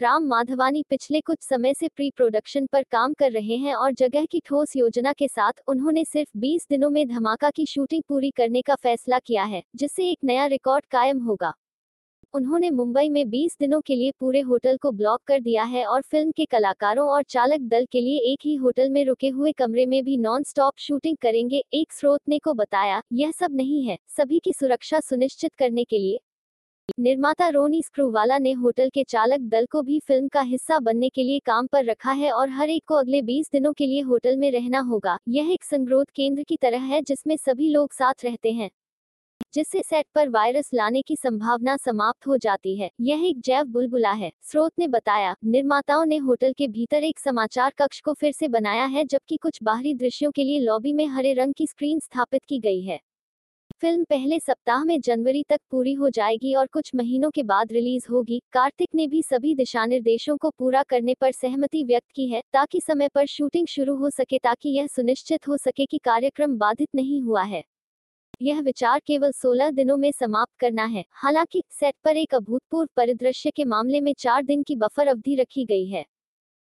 राम माधवानी पिछले कुछ समय से प्री प्रोडक्शन पर काम कर रहे हैं और जगह की ठोस योजना के साथ उन्होंने सिर्फ़ 20 दिनों में धमाका की शूटिंग पूरी करने का फैसला किया है, जिससे एक नया रिकॉर्ड कायम होगा। उन्होंने मुंबई में 20 दिनों के लिए पूरे होटल को ब्लॉक कर दिया है और फ़िल्म के कलाकारों और चालक दल के लिए एक ही होटल में रुके हुए कमरे में भी नॉन स्टॉप शूटिंग करेंगे, एक स्रोत ने को बताया, यह सब नहीं है, सभी की सुरक्षा सुनिश्चित करने के लिए। निर्माता रोनी स्क्रूवाला ने होटल के चालक दल को भी फ़िल्म का हिस्सा बनने के लिए काम पर रखा है और हर एक को अगले 20 दिनों के लिए होटल में रहना होगा। यह एक संग्रोध केंद्र की तरह है जिसमें सभी लोग साथ रहते हैं, जिससे सेट पर वायरस लाने की संभावना समाप्त हो जाती है। यह एक जैव बुलबुला है, स्रोत ने बताया। निर्माताओं ने होटल के भीतर एक समाचार कक्ष को फिर से बनाया है, जबकि कुछ बाहरी दृश्यों के लिए लॉबी में हरे रंग की स्क्रीन स्थापित की गई है। फ़िल्म पहले सप्ताह में जनवरी तक पूरी हो जाएगी और कुछ महीनों के बाद रिलीज़ होगी। कार्तिक ने भी सभी दिशा निर्देशों को पूरा करने पर सहमति व्यक्त की है, ताकि समय पर शूटिंग शुरू हो सके, ताकि यह सुनिश्चित हो सके कि कार्यक्रम बाधित नहीं हुआ है। यह विचार केवल 16 दिनों में समाप्त करना है। हालाँकि, सेट पर एक अभूतपूर्व परिदृश्य के मामले में चार दिन की बफर अवधि रखी गई है।